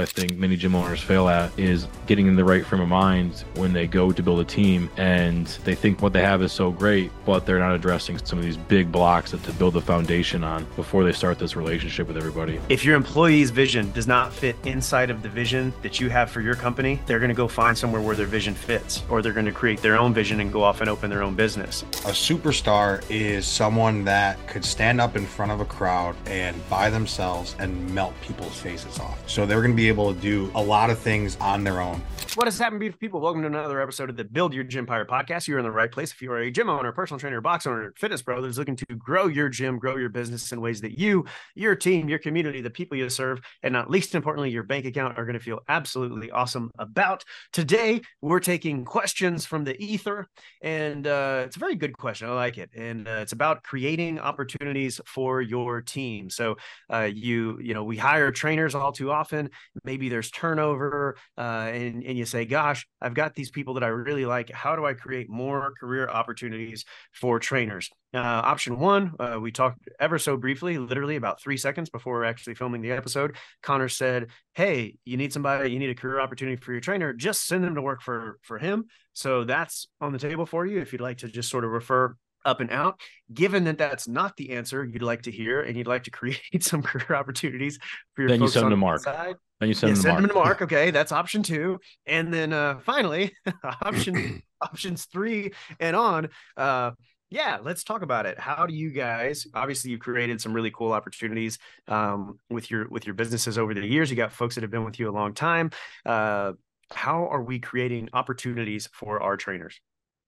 I think many gym owners fail at is getting in the right frame of mind when they go to build a team and they think what they have is so great, but they're not addressing some of these big blocks that to build the foundation on before they start this relationship with everybody. If your employee's vision does not fit inside of the vision that you have for your company, they're going to go find somewhere where their vision fits, or they're going to create their own vision and go off and open their own business. A superstar is someone that could stand up in front of a crowd and by themselves and melt people's faces off. So they're going to be able to do a lot of things on their own. What has happened, beautiful people? Welcome to another episode of the Build Your Gympire podcast. You're in the right place. If you are a gym owner, personal trainer, box owner, fitness pro that's looking to grow your gym, grow your business in ways that you, your team, your community, the people you serve, and not least importantly, your bank account are going to feel absolutely awesome about. Today, we're taking questions from the ether, and uh, it's a very good question. I like it, and uh, it's about creating opportunities for your team. So, uh, you, you know, we hire trainers all too often. Maybe there's turnover, uh, and and you say, "Gosh, I've got these people that I really like. How do I create more career opportunities for trainers?" Uh, option one, uh, we talked ever so briefly, literally about three seconds before actually filming the episode. Connor said, "Hey, you need somebody, you need a career opportunity for your trainer. Just send them to work for for him." So that's on the table for you if you'd like to just sort of refer up and out. Given that that's not the answer you'd like to hear, and you'd like to create some career opportunities for your then you folks send on them to the Mark. side, Then you send yeah, them to send Mark. them to Mark. Okay, that's option two, and then uh, finally, option options three and on. Uh, yeah, let's talk about it. How do you guys? Obviously, you've created some really cool opportunities um, with your with your businesses over the years. You got folks that have been with you a long time. Uh, how are we creating opportunities for our trainers?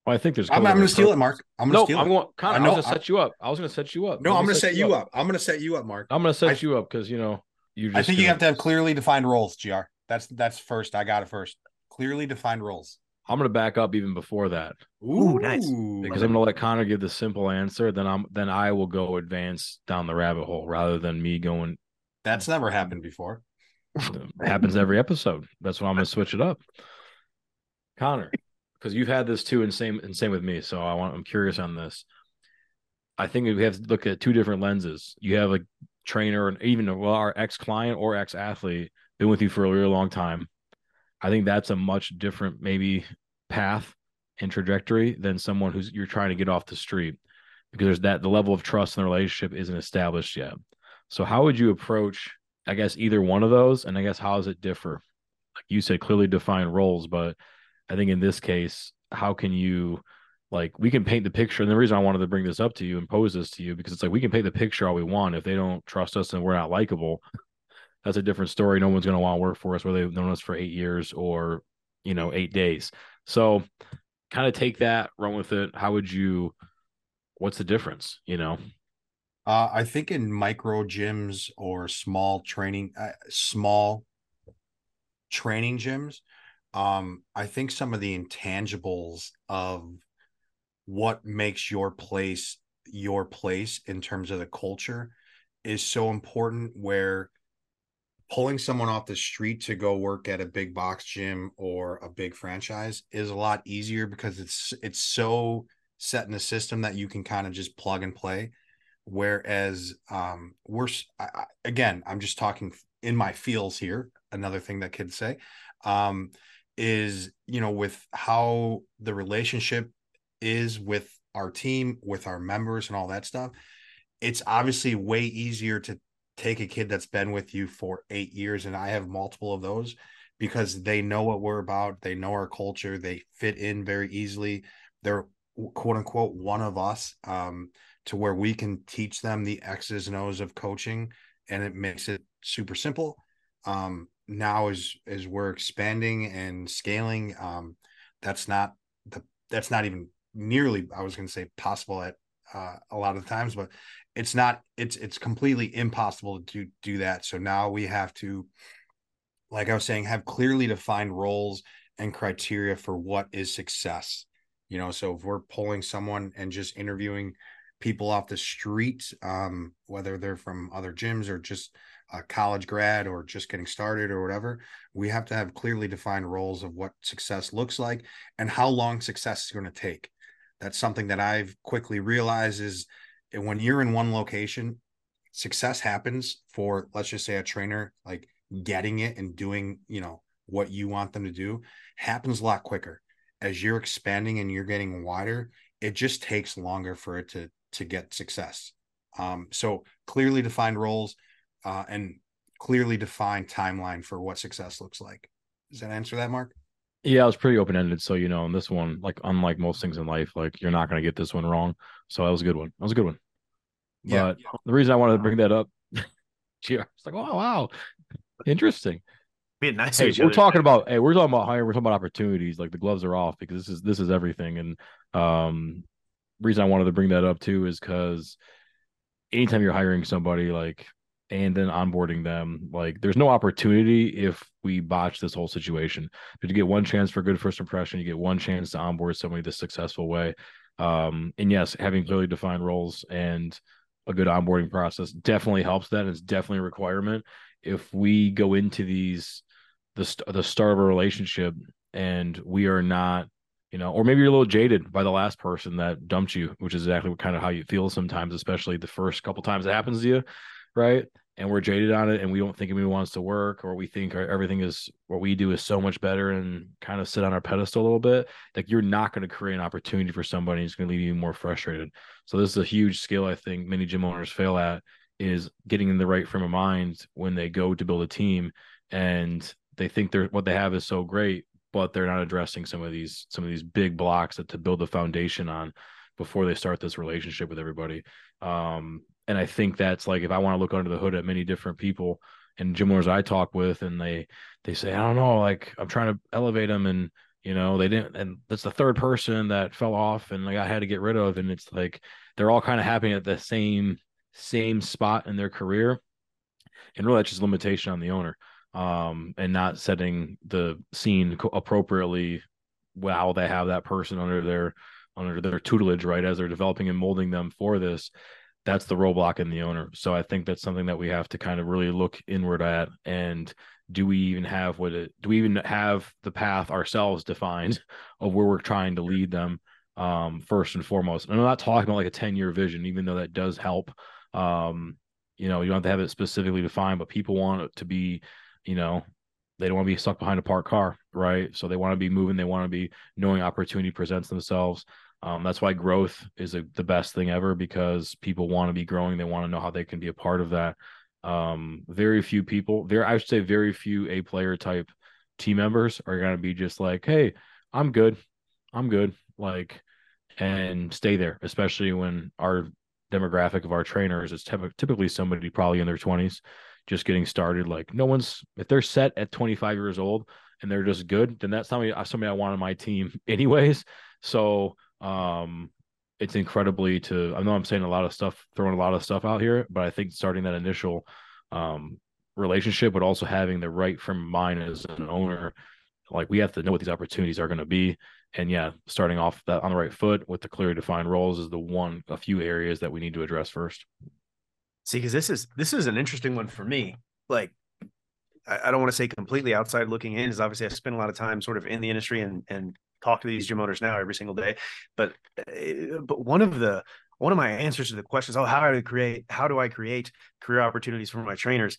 Well, I think there's. I'm, I'm going to steal it, Mark. I'm going to No, steal I'm it. going. Connor, I I, was going to set you up. I was going to set you up. No, I'm going to set you up. I'm going to set you up, Mark. I'm going to set I- you up because you know you. Just I think you gonna- have to have clearly defined roles, Gr. That's that's first. I got it first. Clearly defined roles. I'm going to back up even before that Ooh, nice. because I'm going to let Connor give the simple answer. Then I'm then I will go advance down the rabbit hole rather than me going. That's never happened before. happens every episode. That's why I'm going to switch it up. Connor, because you've had this too, and same and same with me. So I want I'm curious on this. I think we have to look at two different lenses. You have a trainer and even well, our ex client or ex athlete been with you for a really long time. I think that's a much different maybe path and trajectory than someone who's you're trying to get off the street because there's that the level of trust in the relationship isn't established yet. So how would you approach I guess either one of those and I guess how does it differ? Like you said clearly defined roles, but I think in this case, how can you like we can paint the picture and the reason I wanted to bring this up to you and pose this to you because it's like we can paint the picture all we want if they don't trust us and we're not likable that's a different story. No one's going to want to work for us, whether they've known us for eight years or, you know, eight days. So kind of take that, run with it. How would you, what's the difference? You know, Uh, I think in micro gyms or small training, uh, small training gyms, um, I think some of the intangibles of what makes your place your place in terms of the culture is so important. Where pulling someone off the street to go work at a big box gym or a big franchise is a lot easier because it's it's so set in the system that you can kind of just plug and play whereas um I- again i'm just talking in my feels here another thing that kids say um is you know with how the relationship is with our team with our members and all that stuff it's obviously way easier to take a kid that's been with you for eight years and i have multiple of those because they know what we're about they know our culture they fit in very easily they're quote unquote one of us um to where we can teach them the X's and O's of coaching and it makes it super simple. Um, now as as we're expanding and scaling, um, that's not the that's not even nearly I was gonna say possible at uh, a lot of the times, but it's not it's it's completely impossible to do that. So now we have to, like I was saying, have clearly defined roles and criteria for what is success. You know, so if we're pulling someone and just interviewing people off the street, um, whether they're from other gyms or just a college grad or just getting started or whatever, we have to have clearly defined roles of what success looks like and how long success is going to take. That's something that I've quickly realized is when you're in one location, success happens for let's just say a trainer like getting it and doing, you know, what you want them to do happens a lot quicker. As you're expanding and you're getting wider, it just takes longer for it to to get success. Um, so clearly defined roles uh, and clearly defined timeline for what success looks like. Does that answer that, Mark? Yeah, it was pretty open ended. So you know, in this one, like unlike most things in life, like you're not going to get this one wrong. So that was a good one. That was a good one. Yeah. But the reason I wanted to bring that up, yeah, it's like, oh wow, interesting. Being nice. Hey, we're talking about hey, we're talking about hiring. We're talking about opportunities. Like the gloves are off because this is this is everything. And um, reason I wanted to bring that up too is because anytime you're hiring somebody, like and then onboarding them. Like there's no opportunity if we botch this whole situation. But you get one chance for a good first impression, you get one chance to onboard somebody the successful way. Um, and yes, having clearly defined roles and a good onboarding process definitely helps that. It's definitely a requirement. If we go into these the the start of a relationship and we are not you know, or maybe you're a little jaded by the last person that dumped you, which is exactly what kind of how you feel sometimes, especially the first couple times it happens to you, right? and we're jaded on it and we don't think anyone wants to work or we think everything is what we do is so much better and kind of sit on our pedestal a little bit. Like you're not going to create an opportunity for somebody who's going to leave you more frustrated. So this is a huge skill i think many gym owners fail at is getting in the right frame of mind when they go to build a team and they think they're what they have is so great but they're not addressing some of these some of these big blocks that to build the foundation on before they start this relationship with everybody. Um, and I think that's like if I want to look under the hood at many different people and gym owners I talk with, and they they say, I don't know, like I'm trying to elevate them, and you know they didn't, and that's the third person that fell off, and like I had to get rid of, and it's like they're all kind of happening at the same same spot in their career, and really that's just limitation on the owner, um, and not setting the scene appropriately while they have that person under their under their tutelage, right, as they're developing and molding them for this that's the roadblock in the owner. So I think that's something that we have to kind of really look inward at. And do we even have what it, do we even have the path ourselves defined of where we're trying to lead them um, first and foremost? And I'm not talking about like a 10 year vision, even though that does help. Um, you know, you don't have to have it specifically defined, but people want it to be, you know, they don't want to be stuck behind a parked car, right? So they want to be moving, they want to be knowing opportunity presents themselves. Um, that's why growth is a, the best thing ever because people want to be growing. They want to know how they can be a part of that. Um, very few people, there, I should say, very few A player type team members are going to be just like, hey, I'm good. I'm good. Like, and stay there, especially when our demographic of our trainers is typically somebody probably in their 20s just getting started. Like, no one's, if they're set at 25 years old and they're just good, then that's somebody, somebody I want on my team, anyways. So, um, it's incredibly to I know I'm saying a lot of stuff, throwing a lot of stuff out here, but I think starting that initial um relationship, but also having the right from mind as an owner, like we have to know what these opportunities are going to be. And yeah, starting off that on the right foot with the clearly defined roles is the one a few areas that we need to address first. See, because this is this is an interesting one for me. Like I, I don't want to say completely outside looking in, is obviously I spend a lot of time sort of in the industry and and talk to these gym owners now every single day. But eh, but one of the one of my answers to the questions, oh, how do I create how do I create career opportunities for my trainers?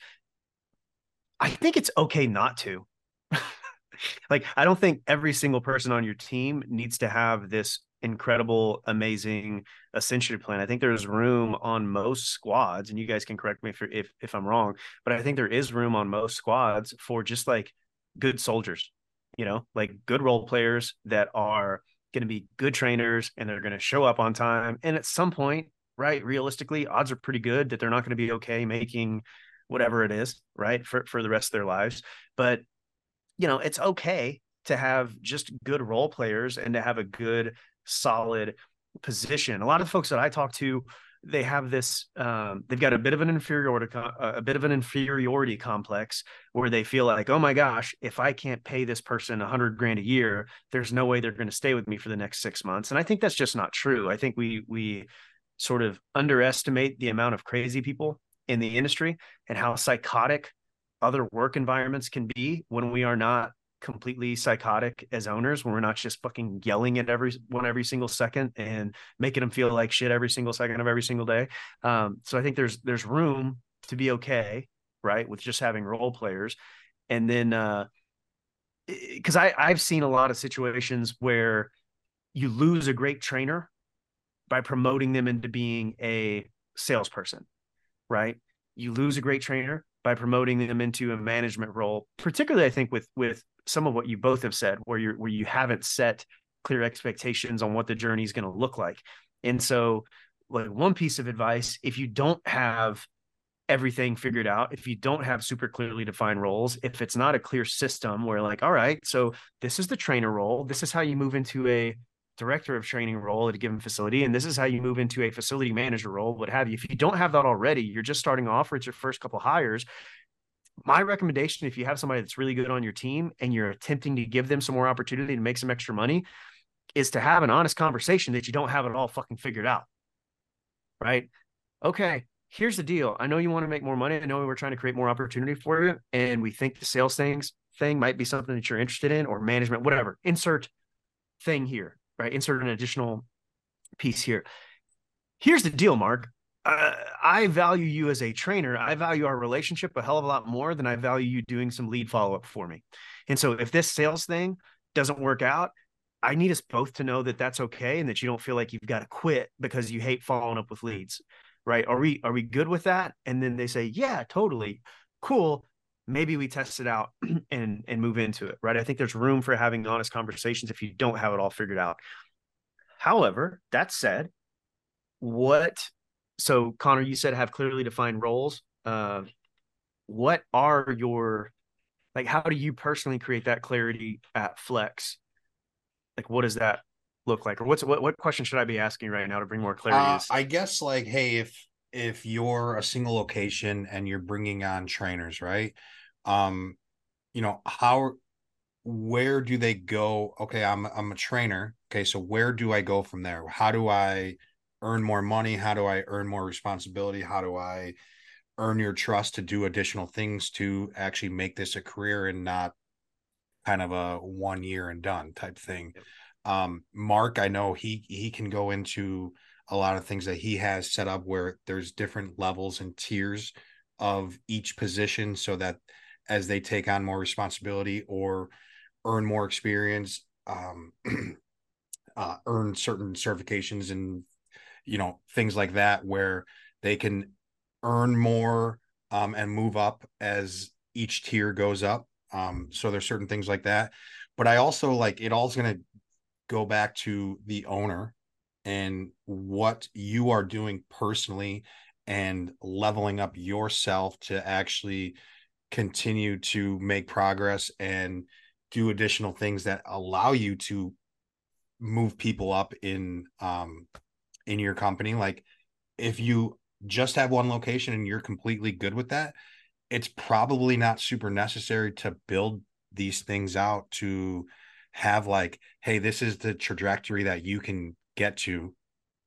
I think it's okay not to. like I don't think every single person on your team needs to have this incredible, amazing ascension plan. I think there's room on most squads, and you guys can correct me if if if I'm wrong, but I think there is room on most squads for just like good soldiers you know, like good role players that are going to be good trainers and they're going to show up on time. And at some point, right, realistically, odds are pretty good that they're not going to be okay making whatever it is, right, for, for the rest of their lives. But, you know, it's okay to have just good role players and to have a good, solid position. A lot of the folks that I talk to, they have this um, they've got a bit of an inferiority a bit of an inferiority complex where they feel like oh my gosh if i can't pay this person a hundred grand a year there's no way they're going to stay with me for the next six months. And i think that's just not true. I think we we sort of underestimate the amount of crazy people in the industry and how psychotic other work environments can be when we are not completely psychotic as owners when we're not just fucking yelling at everyone every single second and making them feel like shit every single second of every single day. Um, so I think there's there's room to be okay right? With just having role players. And then uh because I I've seen a lot of situations where you lose a great trainer by promoting them into being a salesperson, right? You lose a great trainer by promoting them into a management role, particularly I think with with some of what you both have said, where you're where you haven't set clear expectations on what the journey is going to look like. And so, like one piece of advice, if you don't have everything figured out, if you don't have super clearly defined roles, if it's not a clear system where like, all right, so this is the trainer role, this is how you move into a director of training role at a given facility, and this is how you move into a facility manager role, what have you. If you don't have that already, you're just starting off or it's your first couple hires. My recommendation, if you have somebody that's really good on your team and you're attempting to give them some more opportunity to make some extra money, is to have an honest conversation that you don't have it all fucking figured out. Right? Okay, here's the deal. I know you want to make more money. I know we're trying to create more opportunity for you. And we think the sales things thing might be something that you're interested in or management, whatever. Insert thing here right? Insert an additional piece here. Here's the deal, Mark. Uh, I value you as a trainer. I value our relationship a hell of a lot more than I value you doing some lead follow up for me. And so if this sales thing doesn't work out, I need us both to know that that's okay and that you don't feel like you've got to quit because you hate following up with leads. Right? Are we are we good with that? And then they say, "Yeah, totally. Cool maybe we test it out and and move into it right? I think there's room for having honest conversations if you don't have it all figured out. However that said what so connor you said have clearly defined roles uh what are your like how do you personally create that clarity at flex? Like what does that look like? Or what's what, what question should i be asking right now to bring more clarity uh, i guess like hey if if you're a single location and you're bringing on trainers, right? Um, you know, how where do they go? Okay, I'm I'm a trainer. Okay, so where do I go from there? How do I earn more money? How do I earn more responsibility? How do I earn your trust to do additional things to actually make this a career and not kind of a one year and done type thing? Um, Mark, I know he he can go into a lot of things that he has set up where there's different levels and tiers of each position so that as they take on more responsibility or earn more experience um, uh, earn certain certifications and you know things like that where they can earn more um, and move up as each tier goes up. Um, so there's certain things like that. But i also like it all's going to go back to the owner and what you are doing personally and leveling up yourself to actually continue to make progress and do additional things that allow you to move people up in um in your company like if you just have one location and you're completely good with that it's probably not super necessary to build these things out to have like hey this is the trajectory that you can get to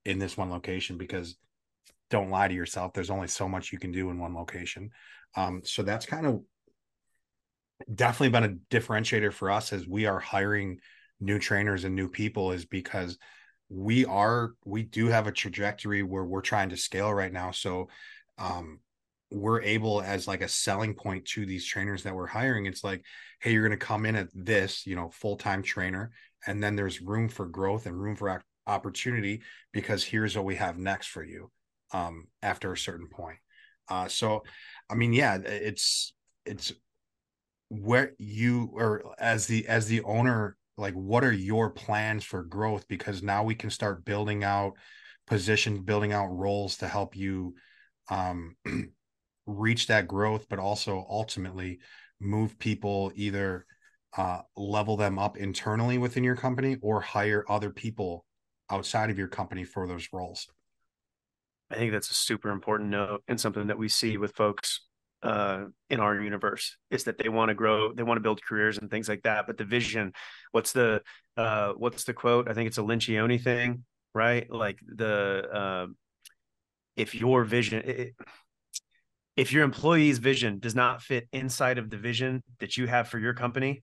in this one location because don't lie to yourself. There's only so much you can do in one location. Um, so that's kind of definitely been a differentiator for us as we are hiring new trainers and new people is because we are we do have a trajectory where we're trying to scale right now so um we're able as like a selling point to these trainers that we're hiring it's like hey you're going to come in at this you know full-time trainer and then there's room for growth and room for opportunity because here's what we have next for you um, after a certain point. Uh, so, I mean, yeah, it's it's where you or as the as the owner, like, what are your plans for growth? Because now we can start building out positions, building out roles to help you um, reach that growth, but also ultimately move people either uh, level them up internally within your company or hire other people outside of your company for those roles. I think that's a super important note and something that we see with folks uh, in our universe is that they want to grow, they want to build careers and things like that. But the vision, what's the uh, what's the quote? I think it's a Lencioni thing, right? Like the uh, if your vision, it, if your employee's vision does not fit inside of the vision that you have for your company,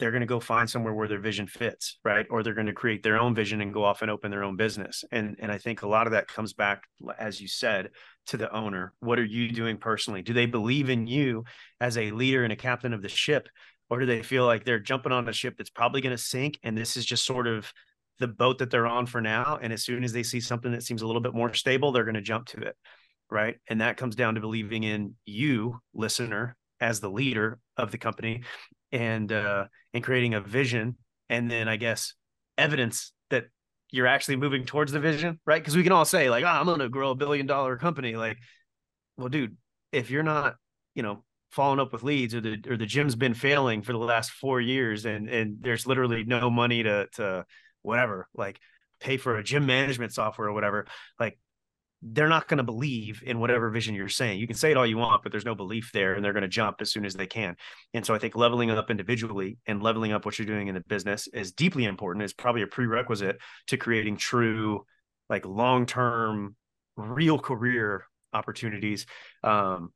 they're going to go find somewhere where their vision fits, right? Or they're going to create their own vision and go off and open their own business. And and I think a lot of that comes back, as you said, to the owner. What are you doing personally? Do they believe in you as a leader and a captain of the ship, or do they feel like they're jumping on a ship that's probably going to sink, and this is just sort of the boat that they're on for now? And as soon as they see something that seems a little bit more stable, they're going to jump to it, right? And that comes down to believing in you, listener, as the leader of the company and uh and creating a vision and then i guess evidence that you're actually moving towards the vision right? Because we can all say like oh, i'm gonna grow a billion dollar company. Like well dude if you're not you know following up with leads or the or the gym's been failing for the last four years and and there's literally no money to to whatever like pay for a gym management software or whatever like they're not going to believe in whatever vision you're saying. You can say it all you want, but there's no belief there, and they're going to jump as soon as they can. And so I think leveling up individually and leveling up what you're doing in the business is deeply important. Is probably a prerequisite to creating true, like long term, real career opportunities. Um,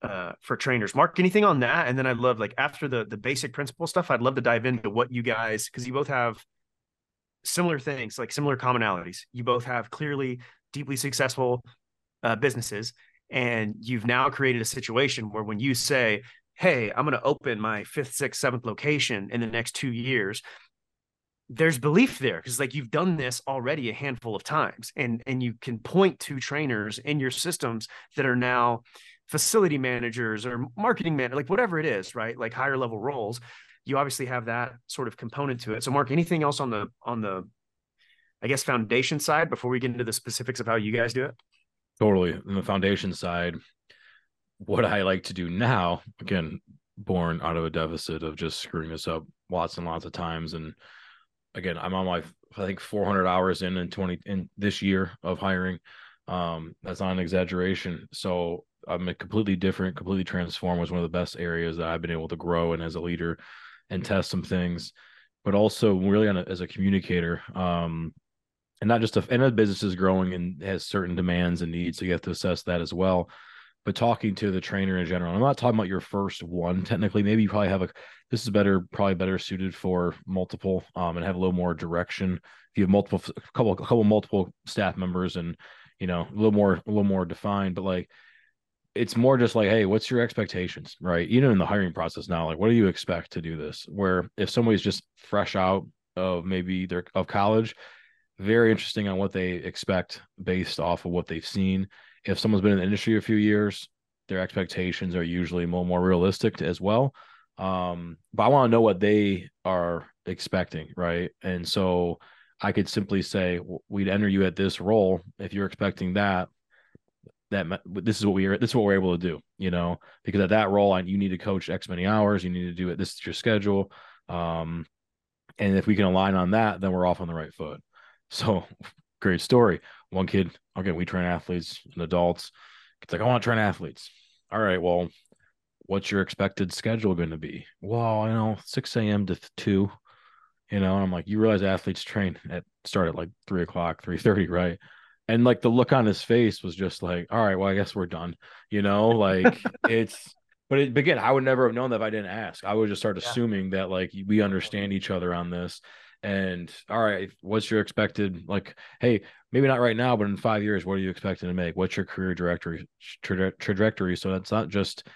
uh, for trainers. Mark, anything on that? And then I'd love like after the the basic principle stuff, I'd love to dive into what you guys because you both have similar things, like similar commonalities. You both have clearly deeply successful uh, businesses. And you've now created a situation where when you say hey i'm going to open my fifth sixth seventh location in the next two years there's belief there because like you've done this already a handful of times. And and you can point to trainers in your systems that are now facility managers or marketing man like whatever it is right? Like higher level roles. You obviously have that sort of component to it. So mark anything else on the on the I guess foundation side before we get into the specifics of how you guys do it? Totally. On the foundation side, what I like to do now, again, born out of a deficit of just screwing this up lots and lots of times. And again, I'm on my I think 400 hours in in 20 in this year of hiring. Um, that's not an exaggeration. So I'm a completely different, completely transformed was one of the best areas that I've been able to grow and as a leader and test some things, but also really a, as a communicator. Um, and not just a and a business is growing and has certain demands and needs so you have to assess that as well. But talking to the trainer in general i'm not talking about your first one technically maybe you probably have a this is better probably better suited for multiple um and have a little more direction. If you have multiple a couple a couple multiple staff members and you know a little more a little more defined but like it's more just like hey what's your expectations? Right? Even in the hiring process now like what do you expect to do this? Where if somebody's just fresh out of maybe their of college very interesting on what they expect based off of what they've seen. If someone's been in the industry a few years, their expectations are usually more more realistic as well. Um, but I want to know what they are expecting, right? And so I could simply say we'd enter you at this role if you're expecting that. That this is what we are. This is what we're able to do, you know, because at that role, you need to coach X many hours. You need to do it. This is your schedule. Um, and if we can align on that, then we're off on the right foot. So great story. One kid, okay, we train athletes and adults. It's like, I want to train athletes. All right, well, what's your expected schedule going to be? Well, you know, 6 a.m. to 2. You know, I'm like, you realize athletes train at start at like three o'clock, three thirty, right? And like the look on his face was just like, all right, well, I guess we're done. You know, like it's but, it, but again, I would never have known that if I didn't ask. I would just start assuming yeah. that like we understand each other on this and all right what's your expected like hey maybe not right now but in five years what are you expecting to make? What's your career trajectory tra- trajectory? So that's not just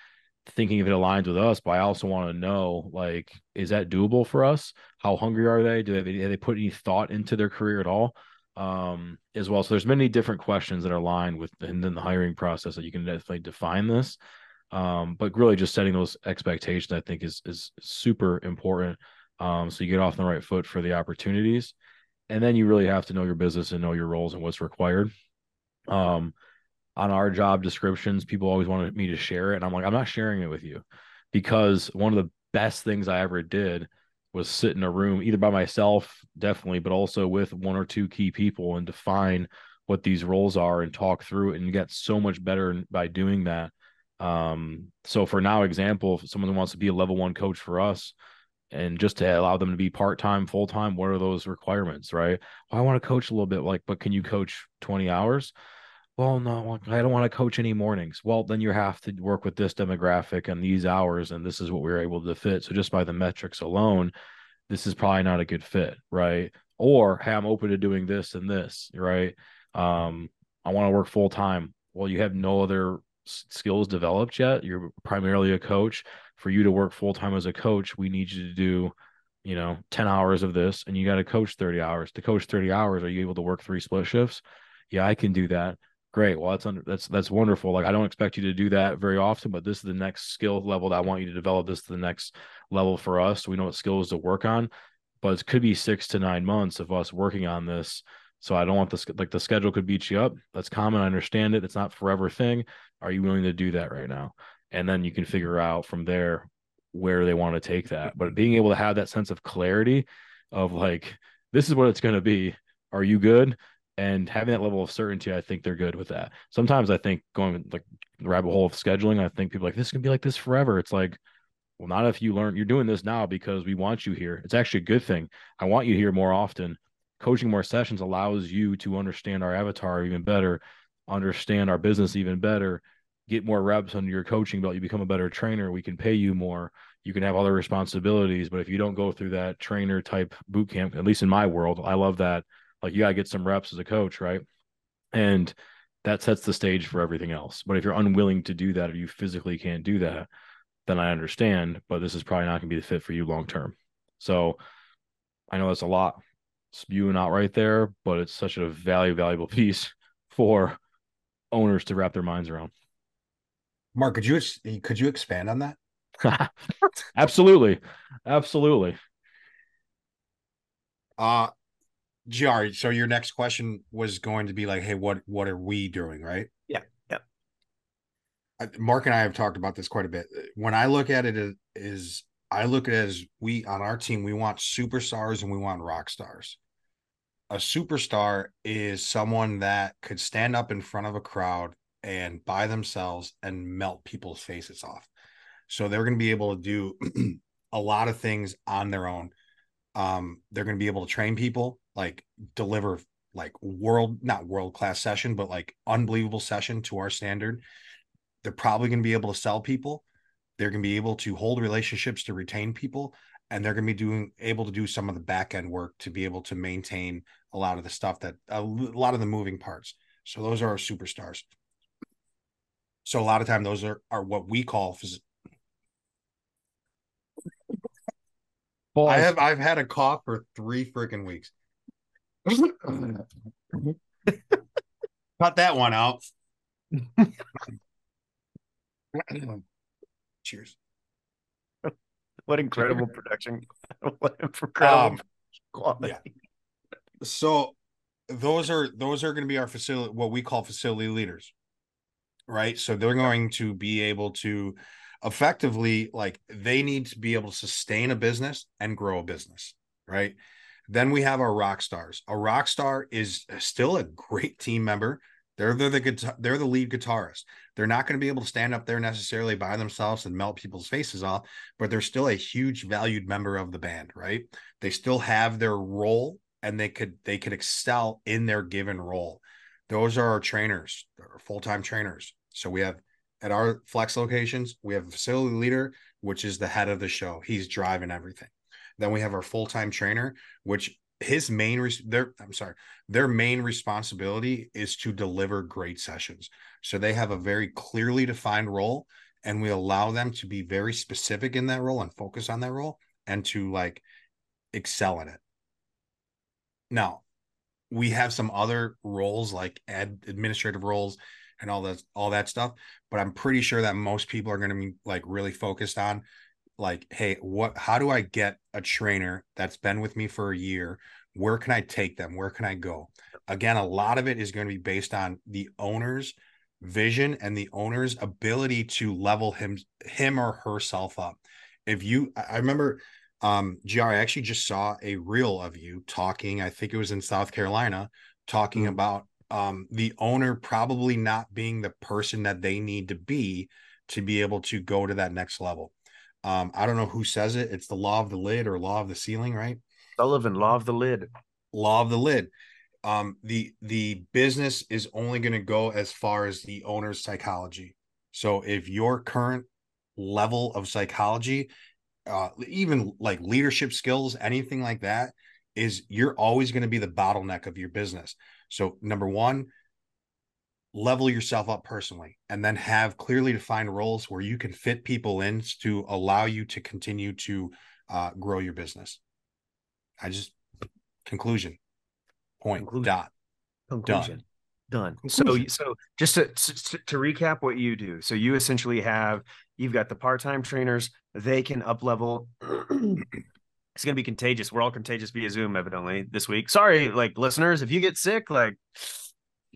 thinking if it aligns with us but i also want to know like is that doable for us? How hungry are they? Do they have they put any thought into their career at all? Um as well so there's many different questions that are aligned with and the hiring process that you can definitely define this. Um but really just setting those expectations i think is is super important um, so you get off on the right foot for the opportunities. And then you really have to know your business and know your roles and what's required. Um, on our job descriptions, people always wanted me to share it. And I'm like, I'm not sharing it with you because one of the best things I ever did was sit in a room either by myself, definitely, but also with one or two key people and define what these roles are and talk through it and get so much better by doing that. Um, so for now, example, if someone wants to be a level one coach for us, and just to allow them to be part-time full-time what are those requirements right well, i want to coach a little bit like but can you coach 20 hours well, no, I don't want to coach any mornings. Well, then you have to work with this demographic and these hours, and this is what we are able to fit. So just by the metrics alone, this is probably not a good fit, right? Or hey, I'm open to doing this and this, right? Um, I want to work full time. Well, you have no other skills developed yet. You're primarily a coach. For you to work full time as a coach, we need you to do, you know, 10 hours of this and you got to coach 30 hours. To coach 30 hours, are you able to work three split shifts? Yeah, I can do that great. Well, that's under, that's that's wonderful. Like I don't expect you to do that very often, but this is the next skill level that I want you to develop. This is the next level for us. We know what skills to work on, but it could be six to nine months of us working on this. So I don't want this like the schedule could beat you up. That's common. I understand it. It's not forever thing. Are you willing to do that right now? And then you can mm-hmm. figure out from there where they want to take that. Mm-hmm. But being able to have that sense of clarity of like, this is what it's going to be. Are you good? and having that level of certainty, I think they're good with that. Sometimes I think going like the rabbit hole of scheduling, I think people like this can be like this forever. It's like, well, not if you learn you're doing this now because we want you here. It's actually a good thing. I want you here more often. Coaching more sessions allows you to understand our avatar even better, understand our business even better, get more reps under your coaching belt. You become a better trainer. We can pay you more. You can have other responsibilities. But if you don't go through that trainer type boot camp, at least in my world, I love that like you got to get some reps as a coach, right? And that sets the stage for everything else. But if you're unwilling to do that, or you physically can't do that, then I understand. But this is probably not going to be the fit for you long term. So I know that's a lot spewing out right there, but it's such a value valuable piece for owners to wrap their minds around. Mark, could you could you expand on that? absolutely, absolutely. Uh Jr. So your next question was going to be like, "Hey, what what are we doing?" Right? Yeah, yeah. Mark and I have talked about this quite a bit. When I look at it, is I look at it as we on our team, we want superstars and we want rock stars. A superstar is someone that could stand up in front of a crowd and by themselves and melt people's faces off. So they're going to be able to do a lot of things on their own. Um, they're going to be able to train people like deliver like world not world class session but like unbelievable session to our standard they're probably going to be able to sell people they're going to be able to hold relationships to retain people and they're going to be doing able to do some of the back end work to be able to maintain a lot of the stuff that a lot of the moving parts so those are our superstars so a lot of time those are are what we call phys- I have I've had a cough for three freaking weeks. Cut that one out. Cheers. What incredible production. what incredible um, quality. Yeah. So those are those are going to be our facility what we call facility leaders. Right? So they're going to be able to effectively like they need to be able to sustain a business and grow a business, right? Then we have our rock stars. A rock star is uh, still a great team member. They're, they're the guitar, they're the lead guitarist. They're not going to be able to stand up there necessarily by themselves and melt people's faces off, but they're still a huge valued member of the band, right? They still have their role and they could they could excel in their given role. Those are our trainers, our full-time trainers. So we have at our flex locations, we have a facility leader, which is the head of the show. He's driving everything. Then we have our full time trainer, which his main res- their I'm sorry, their main responsibility is to deliver great sessions. So they have a very clearly defined role, and we allow them to be very specific in that role and focus on that role and to like excel in it. Now, we have some other roles like ad- administrative roles and all that all that stuff, but I'm pretty sure that most people are going to be like really focused on like hey what how do i get a trainer that's been with me for a year? Where can i take them? Where can i go? Again a lot of it is going to be based on the owner's vision and the owner's ability to level him him or herself up. If you i remember um gr i actually just saw a reel of you talking i think it was in south carolina talking mm-hmm. about um the owner probably not being the person that they need to be to be able to go to that next level um, I don't know who says it. It's the law of the lid or law of the ceiling, right? Sullivan, law of the lid. Law of the lid. um the the business is only going to go as far as the owner's psychology so if your current level of psychology uh even like leadership skills anything like that is you're always going to be the bottleneck of your business so number one level yourself up personally and then have clearly defined roles where you can fit people in to allow you to continue to uh, grow your business i just conclusion point Conclusion. dot Conclusion. Done. Conclusion. So, so just to, to to recap what you do. So you essentially have you've got the part-time trainers. They can up level. It's gonna be contagious. We're all contagious via Zoom, evidently this week. Sorry, like listeners, if you get sick, like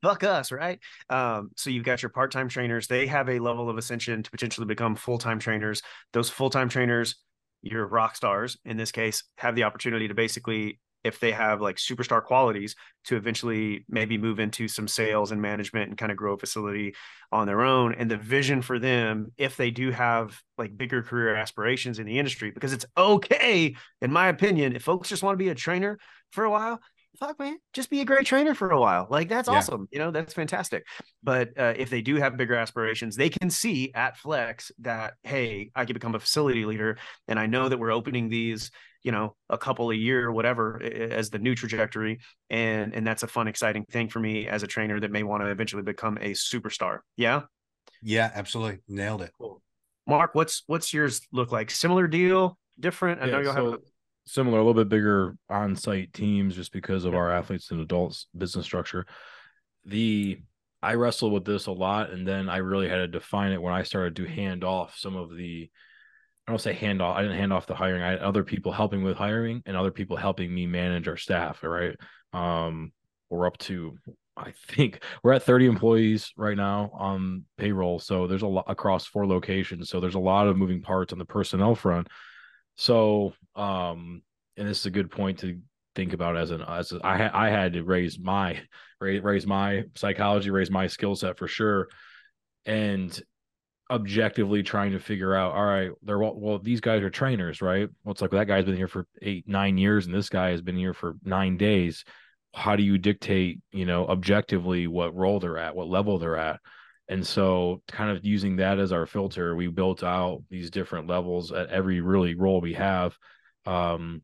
fuck us, right? Um, so you've got your part-time trainers. They have a level of ascension to potentially become full-time trainers. Those full-time trainers, your rock stars in this case, have the opportunity to basically if they have like superstar qualities to eventually maybe move into some sales and management and kind of grow a facility on their own. And the vision for them if they do have like bigger career aspirations in the industry because it's okay in my opinion if folks just want to be a trainer for a while fuck man just be a great trainer for a while. Like that's Yeah. awesome you know that's fantastic. But uh, if they do have bigger aspirations they can see at flex that hey i can become a facility leader and i know that we're opening these you know a couple a year or whatever i- i- as the new trajectory. And and that's a fun exciting thing for me as a trainer that may want to eventually become a superstar. Yeah? Yeah absolutely. Nailed it. Cool. Mark what's what's yours look like? Similar deal? Different? I know you'll so have similar, a little bit bigger on-site teams just because of our athletes and adults business structure. The I wrestled with this a lot, and then I really had to define it when I started to hand off some of the. I don't say hand off. I didn't hand off the hiring. I had other people helping with hiring and other people helping me manage our staff. Right. Um, we're up to, I think we're at 30 employees right now on payroll. So there's a lot across four locations. So there's a lot of moving parts on the personnel front. So, um, and this is a good point to think about as an as a, I had I had to raise my raise, raise my psychology, raise my skill set for sure, and objectively trying to figure out all right they're well, well these guys are trainers right? Well it's like that guy's been here for eight nine years and this guy has been here for nine days. How do you dictate you know objectively what role they're at what level they're at? And so kind of using that as our filter we built out these different levels at every really role we have. Um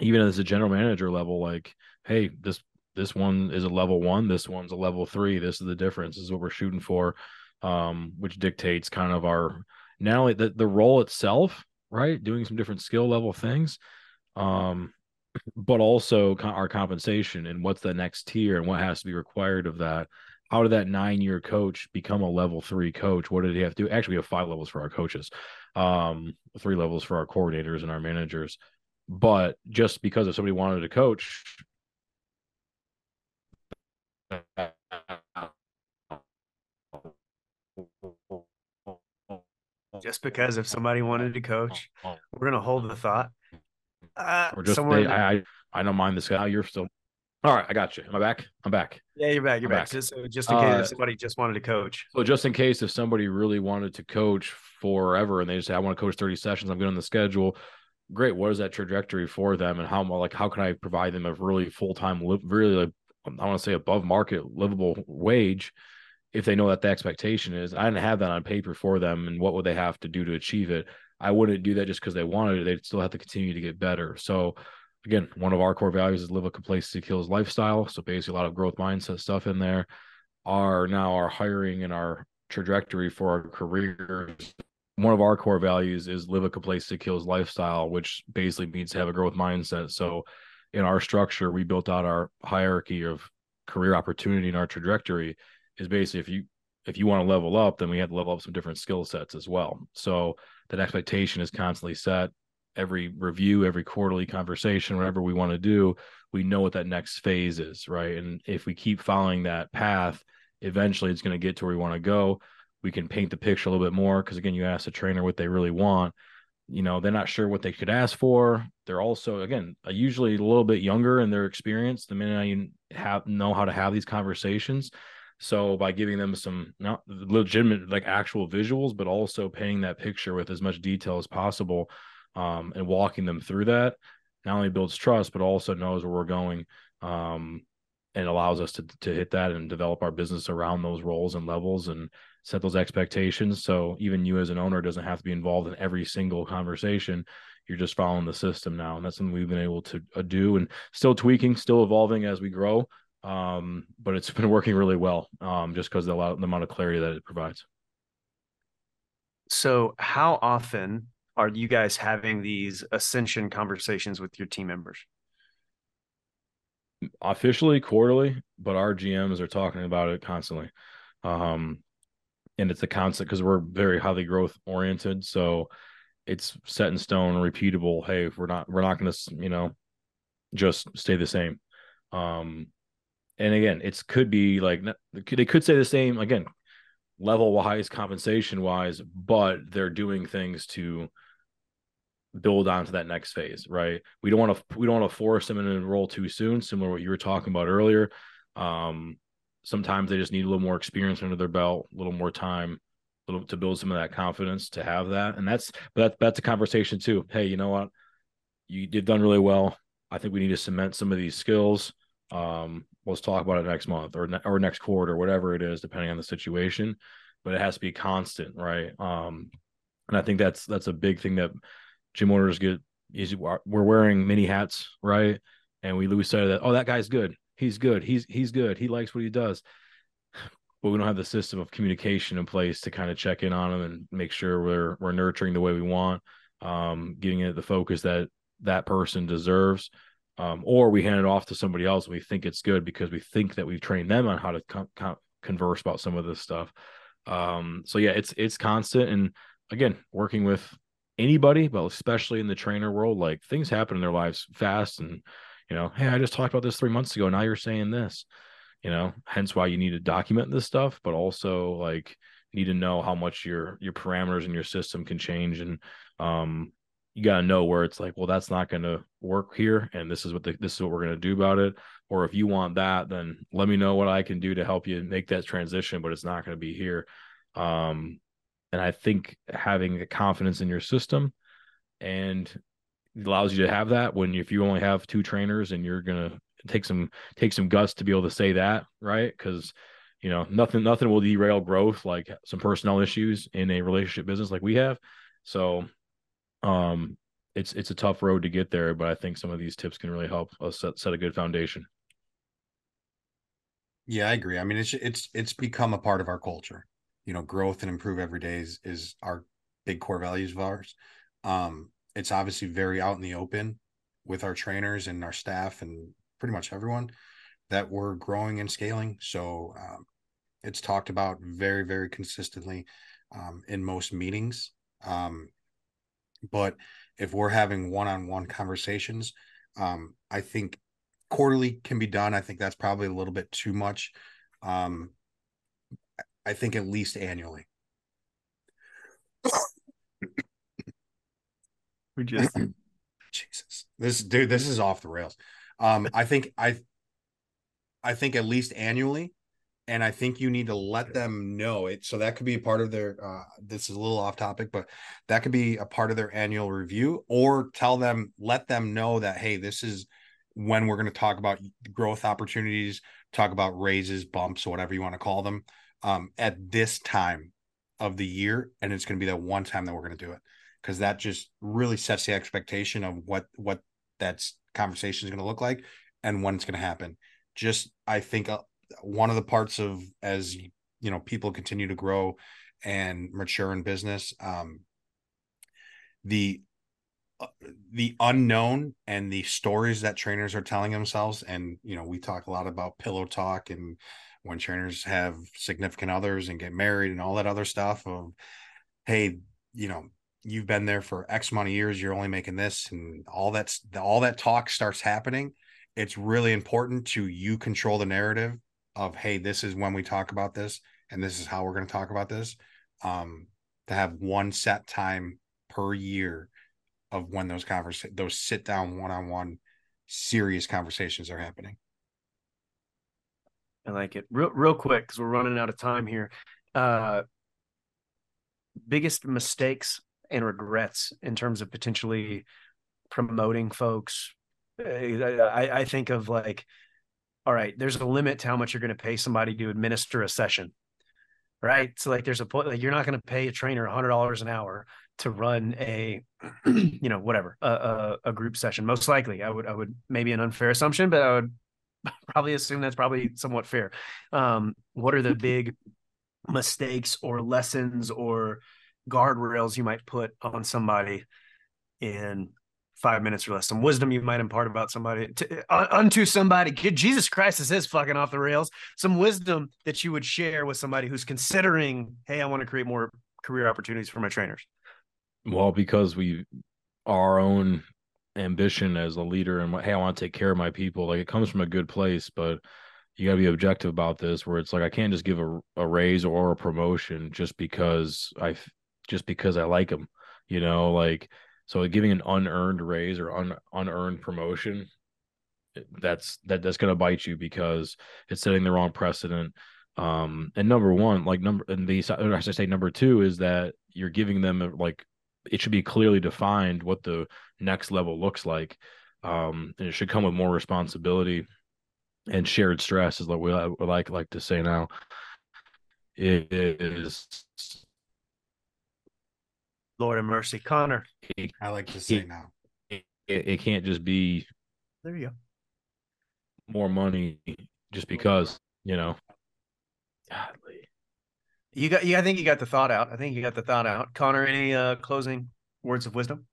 even as a general manager level like hey this this one is a level one this one's a level three this is the difference this is what we're shooting for um which dictates kind of our not only the, the role itself right doing some different skill level things um but also our compensation and what's the next tier and what has to be required of that. How did that nine year coach become a level three coach? What did he have to do? Actually we have five levels for our coaches um three levels for our coordinators and our managers. But just because if somebody wanted to coach just because if somebody wanted to coach we're gonna hold the thought uh or just somewhere I, I I don't mind this guy. You're still all right. I got you. Am I back? I'm back. yeah you're back you're back, back. Just, so just in case Uh, somebody just wanted to coach So just in case if somebody really wanted to coach forever and they just say I want to coach 30 sessions, I'm good on the schedule. Great. What is that trajectory for them, and how like how can I provide them a really full time, really like I want to say above market livable wage if they know that the expectation is. I didn't have that on paper for them, and what would they have to do to achieve it? I wouldn't do that just because they wanted it. They'd still have to continue to get better. So again, one of our core values is live a complacency kills lifestyle. So basically, a lot of growth mindset stuff in there. Are now our hiring and our trajectory for our careers. One of our core values is live a complacency kills lifestyle, which basically means to have a growth mindset. So in our structure, we built out our hierarchy of career opportunity and our trajectory is basically if you if you want to level up, then we have to level up some different skill sets as well. So that expectation is constantly set. Every review, every quarterly conversation, whatever we want to do, we know what that next phase is, right? And if we keep following that path, eventually it's going to get to where we want to go. We can paint the picture a little bit more because again, you ask the trainer what they really want. You know, they're not sure what they could ask for. They're also again usually a little bit younger in their experience. The minute I have know how to have these conversations, so by giving them some not legitimate like actual visuals, but also painting that picture with as much detail as possible, um, and walking them through that, not only builds trust but also knows where we're going. Um, and allows us to to hit that and develop our business around those roles and levels and set those expectations. So even you as an owner doesn't have to be involved in every single conversation. You're just following the system now, and that's something we've been able to uh, do and still tweaking, still evolving as we grow. Um, but it's been working really well, um, just because the, the amount of clarity that it provides. So, how often are you guys having these ascension conversations with your team members? Officially quarterly, but our GMs are talking about it constantly. Um, and it's a constant because we're very highly growth oriented. So it's set in stone, repeatable. Hey, we're not we're not going to you know just stay the same. Um, and again, it's could be like they could say the same again, level wise, compensation wise, but they're doing things to build onto that next phase, right? We don't want to we don't want to force them to enroll too soon, similar to what you were talking about earlier. Um, sometimes they just need a little more experience under their belt, a little more time, little to build some of that confidence to have that. And that's but that, that's a conversation too. Hey, you know what? You did done really well. I think we need to cement some of these skills. Um, let's talk about it next month or ne- or next quarter, whatever it is, depending on the situation. But it has to be constant, right? Um, and I think that's that's a big thing that gym owners get. Is we're wearing many hats, right? And we lose sight of that. Oh, that guy's good he's good. He's he's good. He likes what he does. But we don't have the system of communication in place to kind of check in on him and make sure we're we're nurturing the way we want, um, giving it the focus that that person deserves. Um, or we hand it off to somebody else. And we think it's good because we think that we've trained them on how to com- com- converse about some of this stuff. Um, so yeah, it's it's constant, and again, working with anybody, but especially in the trainer world, like things happen in their lives fast, and you know, hey, I just talked about this three months ago. Now you're saying this, you know, hence why you need to document this stuff, but also like need to know how much your your parameters in your system can change. And um you gotta know where it's like, well, that's not gonna work here, and this is what the, this is what we're gonna do about it. Or if you want that, then let me know what I can do to help you make that transition, but it's not gonna be here. Um and I think having the confidence in your system and allows you to have that when if you only have two trainers and you're gonna take some take some guts to be able to say that right because you know nothing nothing will derail growth like some personnel issues in a relationship business like we have so um it's it's a tough road to get there but i think some of these tips can really help us set, set a good foundation yeah i agree i mean it's it's it's become a part of our culture you know growth and improve every day is is our big core values of ours um it's obviously very out in the open with our trainers and our staff and pretty much everyone that we're growing and scaling. So um, it's talked about very, very consistently um, in most meetings. Um, but if we're having one-on-one conversations, um, I think quarterly can be done. I think that's probably a little bit too much. Um, I think at least annually. We just Jesus. This dude, this is off the rails. Um, I think I I think at least annually, and I think you need to let them know it. So that could be a part of their uh this is a little off topic, but that could be a part of their annual review, or tell them, let them know that hey, this is when we're going to talk about growth opportunities, talk about raises, bumps, or whatever you want to call them, um, at this time of the year, and it's going to be that one time that we're going to do it because that just really sets the expectation of what what that conversation is going to look like and when it's going to happen. Just I think uh, one of the parts of as you know people continue to grow and mature in business, um, the uh, the unknown and the stories that trainers are telling themselves and you know we talk a lot about pillow talk and when trainers have significant others and get married and all that other stuff of hey you know you've been there for X amount of years, you're only making this, and all that's all that talk starts happening. It's really important to you control the narrative of hey, this is when we talk about this, and this is how we're going to talk about this. Um, to have one set time per year of when those conversations, those sit down one on one serious conversations are happening. I like it. Real real quick because we're running out of time here. Uh biggest mistakes and regrets in terms of potentially promoting folks. I, I think of like all right, there's a limit to how much you're going to pay somebody to administer a session. Right. So like there's a point like you're not going to pay a trainer hundred dollars an hour to run a, you know, whatever, a, a, a group session. Most likely I would, I would maybe an unfair assumption, but I would probably assume that's probably somewhat fair. Um, what are the big mistakes or lessons or guardrails you might put on somebody in five minutes or less. Some wisdom you might impart about somebody to, uh, unto somebody. Jesus Christ, this is fucking off the rails. Some wisdom that you would share with somebody who's considering, hey, I want to create more career opportunities for my trainers. Well, because we our own ambition as a leader and hey, I want to take care of my people. Like it comes from a good place, but you got to be objective about this. Where it's like I can't just give a, a raise or a promotion just because I just because I like them. You know, like so giving an unearned raise or un, unearned promotion, that's that that's to bite you because it's setting the wrong precedent. Um, and number one, like number and the I should say number two is that you're giving them like it should be clearly defined what the next level looks like. Um, and it should come with more responsibility and shared stress is what we like like to say now. It is Lord of mercy, Connor. I like to say it, now. It, it can't just be there you go. More money just because, you know. Godly. You got yeah, I think you got the thought out. I think you got the thought out. Connor, any uh closing words of wisdom?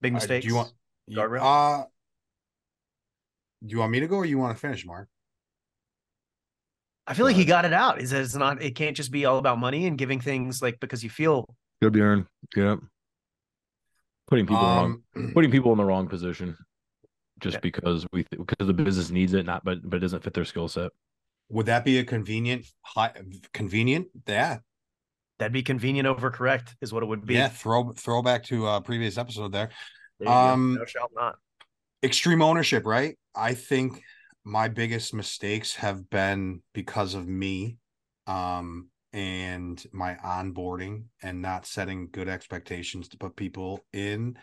Big mistakes. Uh, do you want guardrail? Uh do you want me to go or you want to finish, Mark? I feel like he got it out. Is that it's not it can't just be all about money and giving things like because you feel Good Bjorn. Yep. Putting people um, wrong, putting people in the wrong position, just yeah. because we because the business needs it, not but but it doesn't fit their skill set. Would that be a convenient high convenient? Yeah, that'd be convenient over correct is what it would be. Yeah, throw throw back to a previous episode there. there um, no shall not. Extreme ownership, right? I think my biggest mistakes have been because of me. Um, and my onboarding and not setting good expectations to put people in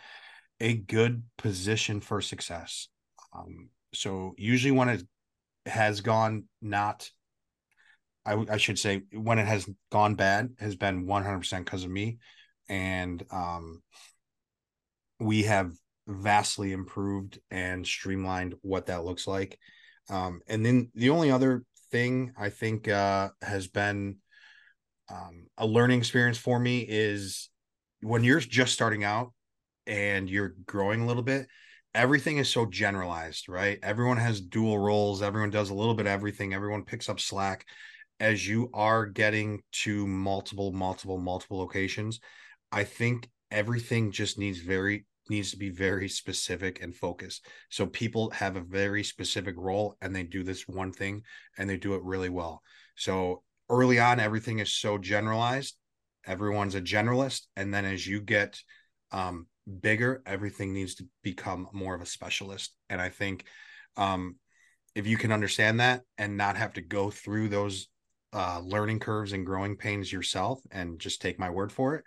a good position for success. Um, so usually when it has gone not, I, I should say when it has gone bad has been 100% because of me. And um, we have vastly improved and streamlined what that looks like. Um, and then the only other thing I think uh, has been um, a learning experience for me is when you're just starting out and you're growing a little bit everything is so generalized right? Everyone has dual roles. Everyone does a little bit of everything. Everyone picks up slack. As you are getting to multiple multiple multiple locations i think everything just needs very needs to be very specific and focused. So people have a very specific role and they do this one thing and they do it really well. So early on everything is so generalized. Everyone's a generalist. And then as you get um, bigger everything needs to become more of a specialist. And i think um, if you can understand that and not have to go through those uh, learning curves and growing pains yourself and just take my word for it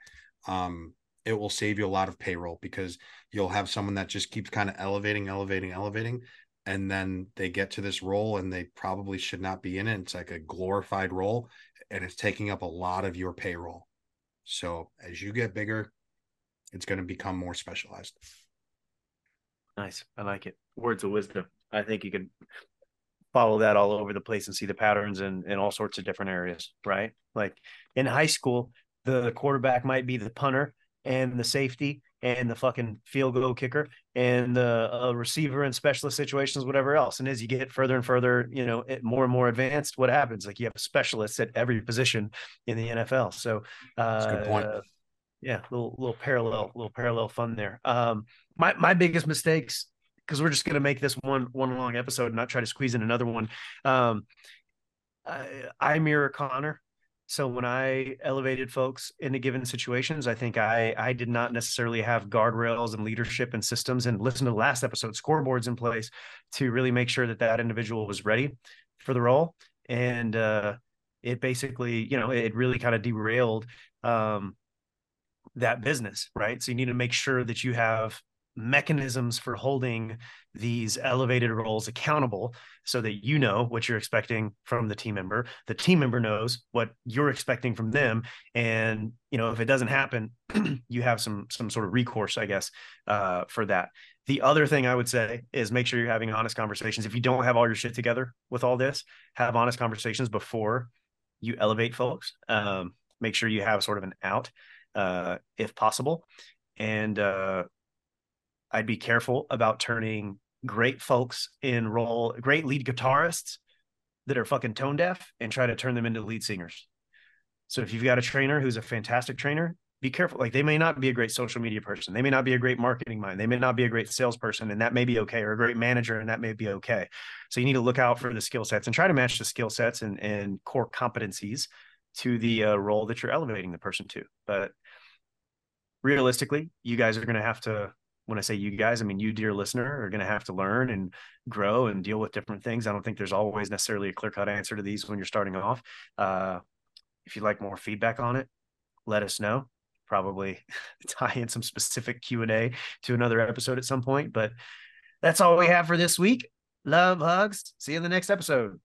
um, it will save you a lot of payroll because you'll have someone that just keeps kind of elevating elevating elevating and then they get to this role and they probably should not be in it. It's like a glorified role and it's taking up a lot of your payroll. So as you get bigger, it's going to become more specialized. Nice. I like it. Words of wisdom. I think you can follow that all over the place and see the patterns in, in all sorts of different areas, right? Like in high school, the quarterback might be the punter and the safety and the fucking field goal kicker and the uh, receiver and specialist situations, whatever else. And as you get further and further, you know, more and more advanced, what happens? Like you have specialists at every position in the NFL. So, uh, good point. Uh, yeah, little little parallel, little parallel fun there. Um, my my biggest mistakes because we're just going to make this one one long episode and not try to squeeze in another one. Um, I, I mirror Connor so when I elevated folks into given situations, I think I I did not necessarily have guardrails and leadership and systems and listen to the last episode scoreboards in place to really make sure that that individual was ready for the role. And uh, it basically, you know, it really kind of derailed um, that business, right? So you need to make sure that you have mechanisms for holding these elevated roles accountable so that you know what you're expecting from the team member. The team member knows what you're expecting from them. And you know if it doesn't happen you have some some sort of recourse i guess uh, for that. The other thing i would say is make sure you're having honest conversations. If you don't have all your shit together with all this have honest conversations before you elevate folks. Um, make sure you have sort of an out uh, if possible. And uh, I'd be careful about turning great folks in role, great lead guitarists that are fucking tone deaf and try to turn them into lead singers. So if you've got a trainer who's a fantastic trainer, be careful. Like they may not be a great social media person. They may not be a great marketing mind. They may not be a great salesperson, and that may be okay, or a great manager, and that may be okay. So you need to look out for the skill sets and try to match the skill sets and, and core competencies to the uh, role that you're elevating the person to. But realistically, you guys are going to have to when I say you guys, I mean you, dear listener, are going to have to learn and grow and deal with different things. I don't think there's always necessarily a clear cut answer to these when you're starting off. Uh, if you'd like more feedback on it, let us know. Probably tie in some specific Q and A to another episode at some point. But that's all we have for this week. Love, hugs. See you in the next episode.